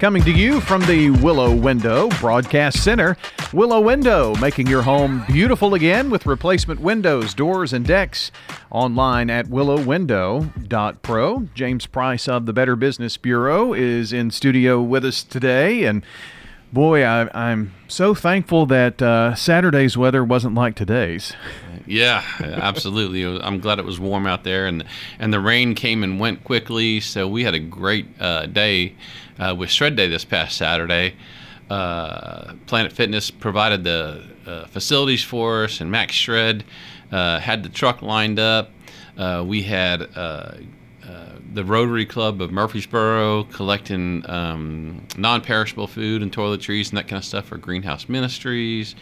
Coming to you from the Willow Window Broadcast Center. Willow Window, making your home beautiful again with replacement windows, doors, and decks. Online at willowwindow.pro. James Price of the Better Business Bureau is in studio with us today. And boy, I, am so thankful that uh, Saturday's weather wasn't like today's. Yeah, absolutely. I'm glad it was warm out there, and and the rain came and went quickly. So we had a great uh, day uh, with Shred Day this past Saturday. Uh, Planet Fitness provided the uh, facilities for us, and Max Shred uh, had the truck lined up. We had uh, the Rotary Club of Murfreesboro collecting um, non perishable food and toiletries and that kind of stuff for Greenhouse Ministries.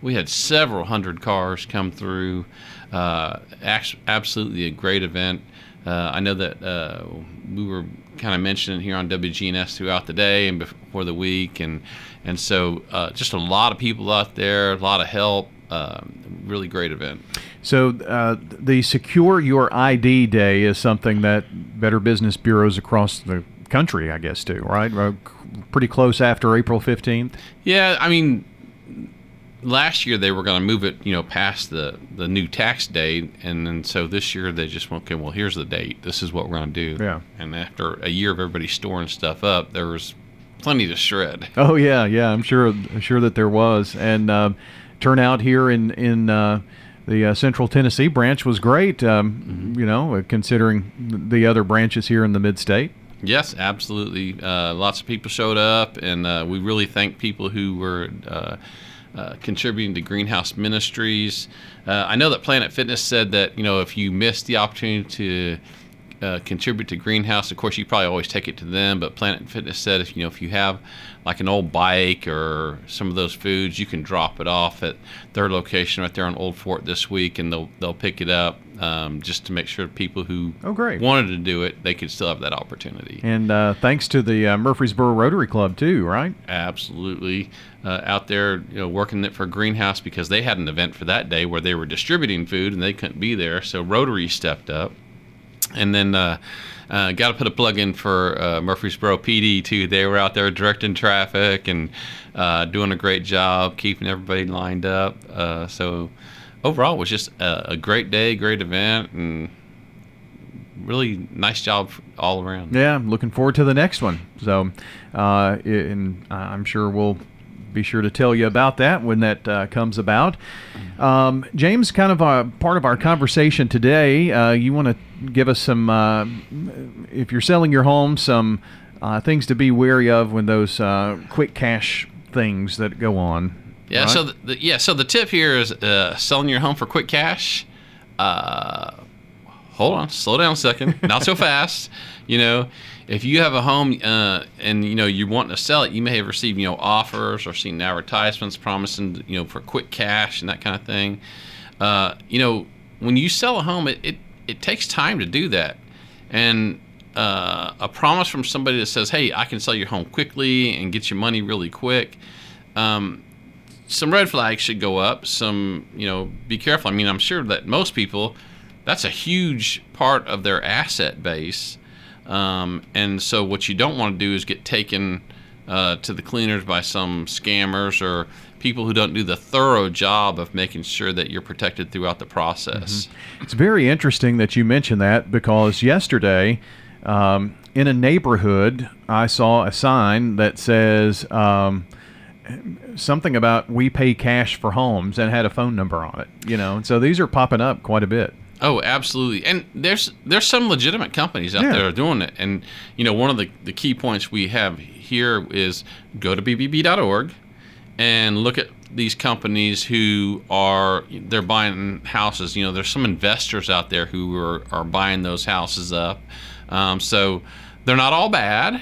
We had several hundred cars come through. absolutely a great event. Uh, I know that uh, we were kind of mentioning here on WGNS throughout the day and before the week, and and so uh, just a lot of people out there, a lot of help. Um, really great event. So uh, the Secure Your ID Day is something that Better Business bureaus across the country, I guess, do right? Uh, pretty close after April fifteenth. Yeah, I mean last year they were going to move it, you know, past the the new tax date, and then so this year they just went, okay, well, here's the date. This is what we're going to do. Yeah. And after a year of everybody storing stuff up, there was plenty to shred. Oh yeah, yeah, I'm sure, I'm sure that there was, and uh, turnout here in in. Uh, the uh, Central Tennessee branch was great, um, mm-hmm. you know, considering the other branches here in the mid state. Yes, absolutely. Uh, lots of people showed up, and uh, we really thank people who were uh, uh, contributing to Greenhouse Ministries. Uh, I know that Planet Fitness said that you know if you missed the opportunity to uh, contribute to Greenhouse, of course you probably always take it to them. But Planet Fitness said if you know if you have like an old bike or some of those foods, you can drop it off at their location right there on Old Fort this week, and they'll they'll pick it up um, just to make sure people who oh, great. wanted to do it they could still have that opportunity. And uh, thanks to the uh, Murfreesboro Rotary Club too, right? Absolutely, uh, out there you know working it for Greenhouse because they had an event for that day where they were distributing food and they couldn't be there, so Rotary stepped up, and then. Uh, uh, got to put a plug in for uh, Murfreesboro PD too. They were out there directing traffic and uh, doing a great job, keeping everybody lined up. Uh, so overall, it was just a, a, great day, great event, and really nice job all around. Yeah, I'm looking forward to the next one. So, uh, and I'm sure we'll be sure to tell you about that when that uh, comes about. Um, James, kind of a part of our conversation today, uh, you want to give us some, uh, if you're selling your home, some uh, things to be wary of when those uh, quick cash things that go on. Yeah. Right? So the, yeah. So the tip here is uh, selling your home for quick cash. Hold on, slow down a second. Not so fast. You know, if you have a home uh, and you know you want to sell it, you may have received you know offers or seen advertisements promising you know for quick cash and that kind of thing. Uh, you know, when you sell a home, it, it, it takes time to do that, and uh, a promise from somebody that says, "Hey, I can sell your home quickly and get your money really quick." Um, some red flags should go up. Some, you know, be careful. I mean, I'm sure that most people, that's a huge part of their asset base um, and so what you don't want to do is get taken uh, to the cleaners by some scammers or people who don't do the thorough job of making sure that you're protected throughout the process. Mm-hmm. It's very interesting that you mentioned that because yesterday um, in a neighborhood I saw a sign that says um, something about we pay cash for homes and had a phone number on it. You know, and so these are popping up quite a bit. Oh, absolutely. And there's there's some legitimate companies out yeah. there doing it. And you know, one of the, the key points we have here is go to bbb.org and look at these companies who are they're buying houses. You know, there's some investors out there who are, are buying those houses up. Um, so they're not all bad,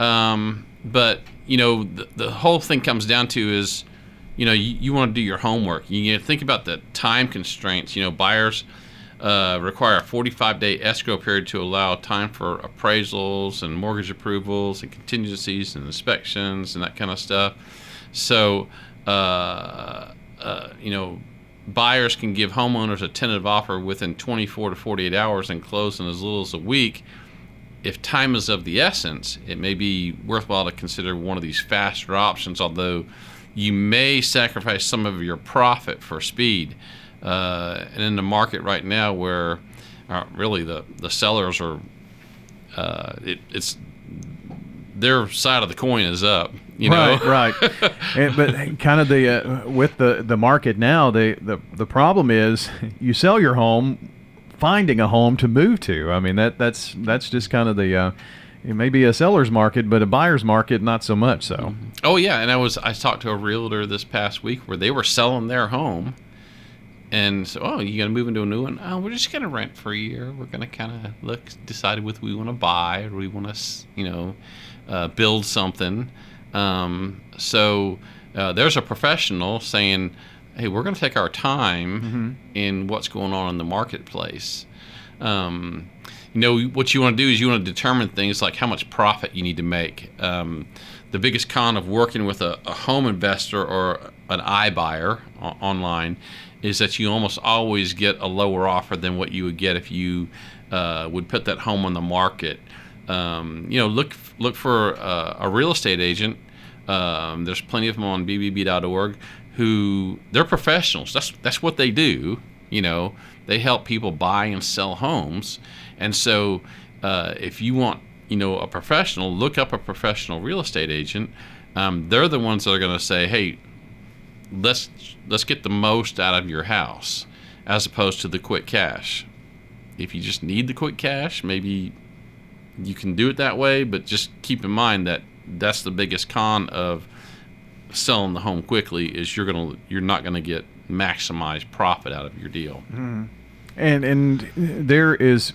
um, but you know the, the whole thing comes down to is you know you, you want to do your homework. You, you think about the time constraints. You know, buyers uh, require a 45 day escrow period to allow time for appraisals and mortgage approvals and contingencies and inspections and that kind of stuff. So, uh, uh, you know, buyers can give homeowners a tentative offer within 24 to 48 hours and close in as little as a week. If time is of the essence, it may be worthwhile to consider one of these faster options, although you may sacrifice some of your profit for speed. Uh, and in the market right now, where uh, really the, the sellers are, uh, it, it's their side of the coin is up. You know? Right, right. and, but kind of the uh, with the the market now, the, the the problem is you sell your home, finding a home to move to. I mean that that's that's just kind of the. Uh, it may be a seller's market, but a buyer's market, not so much so. Oh yeah, and I was I talked to a realtor this past week where they were selling their home, and so oh, you gonna move into a new one? Oh, we're just gonna rent for a year. We're gonna kind of look, decide whether we want to buy or we want to, you know, uh, build something. Um, so uh, there's a professional saying, "Hey, we're to take our time mm-hmm. in what's going on in the marketplace." Um, you know, what you want to do is you want to determine things like how much profit you need to make. Um, the biggest con of working with a, a home investor or an iBuyer o- online is that you almost always get a lower offer than what you would get if you uh, would put that home on the market. Um, you know, look look for uh, a real estate agent. Um, there's plenty of them on bbb.org who they're professionals. That's that's what they do. You know, they help people buy and sell homes. And so, uh, if you want, you know, a professional, look up a professional real estate agent. Um, they're the ones that are going to say, "Hey, let's let's get the most out of your house," as opposed to the quick cash. If you just need the quick cash, maybe you can do it that way, but just keep in mind that that's the biggest con of selling the home quickly is you're gonna you're not gonna get maximized profit out of your deal. Mm. And and there is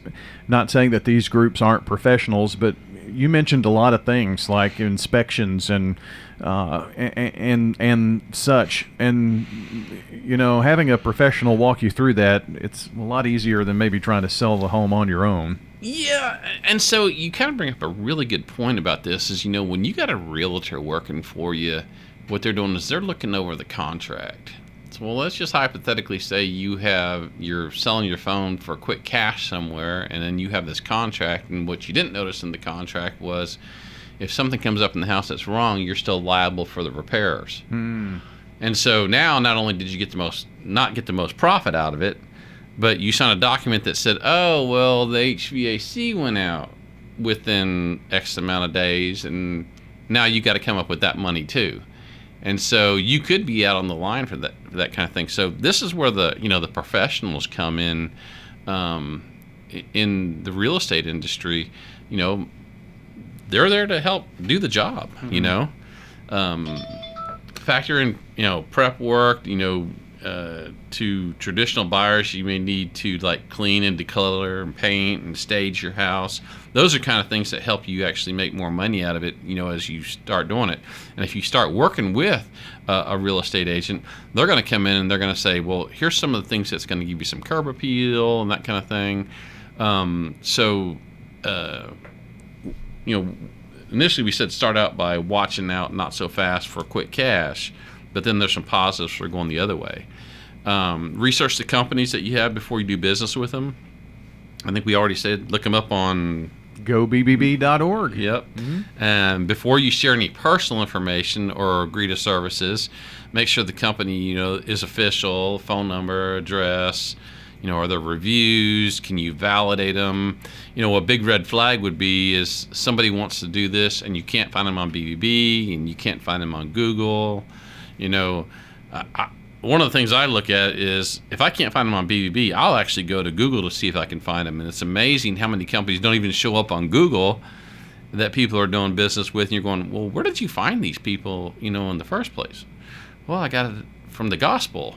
not saying that these groups aren't professionals, but you mentioned a lot of things like inspections and uh, and, and such. And you know, having a professional walk you through that, it's a lot easier than maybe trying to sell the home on your own. Yeah, and so you kind of bring up a really good point about this. Is you know when you got a realtor working for you, what they're doing is they're looking over the contract. So, well, let's just hypothetically say you have you're selling your phone for quick cash somewhere, and then you have this contract, and what you didn't notice in the contract was if something comes up in the house that's wrong, you're still liable for the repairs. Hmm. And so now, not only did you get the most not get the most profit out of it, but you signed a document that said, "Oh, well, the HVAC went out within X amount of days, and now you got to come up with that money too." And so you could be out on the line for that for that kind of thing. So this is where the you know the professionals come in um, in the real estate industry. You know, they're there to help do the job. Mm-hmm. You know, um, factor in you know prep work. You know, uh, to traditional buyers, you may need to like clean and decolor and paint and stage your house. Those are kind of things that help you actually make more money out of it, you know, as you start doing it. And if you start working with uh, a real estate agent, they're going to come in and they're going to say, well, here's some of the things that's going to give you some curb appeal and that kind of thing. Um, so, uh, you know, initially we said start out by watching out not so fast for quick cash but then there's some positives for going the other way. Um, research the companies that you have before you do business with them. I think we already said look them up on gobbb.org. Yep. Mm-hmm. And before you share any personal information or agree to services, make sure the company you know is official, phone number, address. You know, are there reviews? Can you validate them? You know, a big red flag would be is somebody wants to do this and you can't find them on BBB and you can't find them on Google you know, I, one of the things I look at is if I can't find them on BBB, I'll actually go to Google to see if I can find them. And it's amazing how many companies don't even show up on Google that people are doing business with. And you're going, well, where did you find these people, you know, in the first place? Well, I got it from the gospel.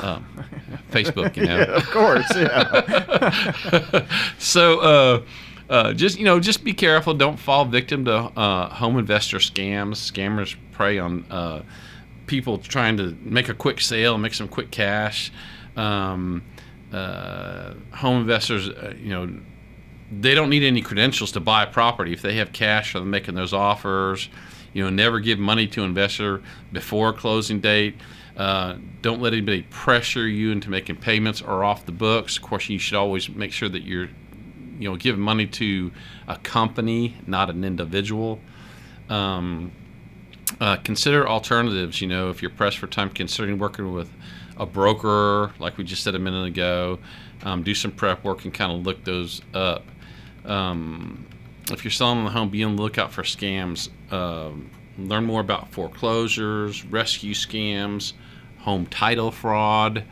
Um, Facebook, you know. Yeah, of course, yeah. so, uh, uh, just you know, just be careful. Don't fall victim to uh, home investor scams. Scammers prey on uh, people trying to make a quick sale, make some quick cash. Um, uh, home investors, uh, you know, they don't need any credentials to buy property. If they have cash, they're making those offers. You know, never give money to an investor before closing date. Uh, don't let anybody pressure you into making payments or off the books. Of course, you should always make sure that you're, you know, giving money to a company, not an individual. Um, uh, consider alternatives. You know, if you're pressed for time, considering working with a broker, like we just said a minute ago. Um, do some prep work and kind of look those up. Um, if you're selling the home, be on the lookout for scams. Um, learn more about foreclosures, rescue scams, home title fraud,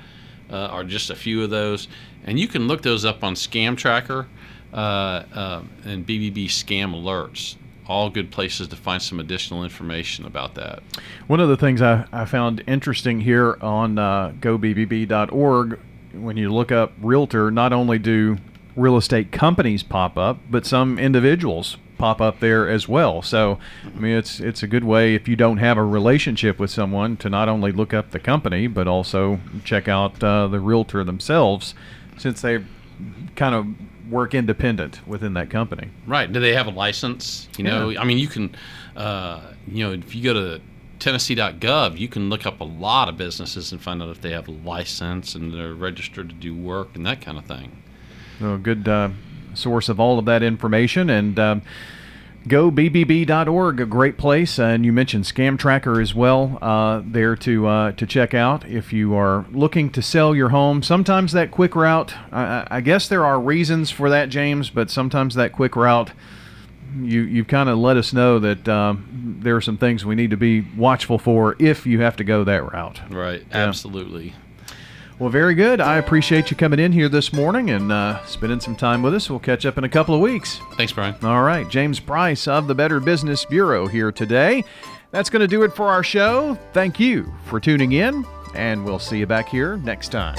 uh, are just a few of those. And you can look those up on Scam Tracker uh, uh, and BBB Scam Alerts all good places to find some additional information about that. One of the things I, I found interesting here on uh, gobbb.org, when you look up realtor, not only do real estate companies pop up, but some individuals pop up there as well. So, I mean, it's it's a good way if you don't have a relationship with someone to not only look up the company, but also check out uh, the realtor themselves, since they kind of work independent within that company. Right. Do they have a license? You know. I mean, you can, uh, you know, if you go to Tennessee.gov, you can look up a lot of businesses and find out if they have a license and they're registered to do work and that kind of thing. So, good uh, source of all of that information. And, um, GoBBB.org, a great place, and you mentioned Scam Tracker as well. Uh, there to uh, to check out if you are looking to sell your home. Sometimes that quick route, I, I guess there are reasons for that, James, but sometimes that quick route, you you've kind of let us know that um, there are some things we need to be watchful for if you have to go that route. Right. Yeah. Absolutely. Well, very good. I appreciate you coming in here this morning and uh, spending some time with us. We'll catch up in a couple of weeks. Thanks, Brian. All right. James Price of the Better Business Bureau here today. That's going to do it for our show. Thank you for tuning in, and we'll see you back here next time.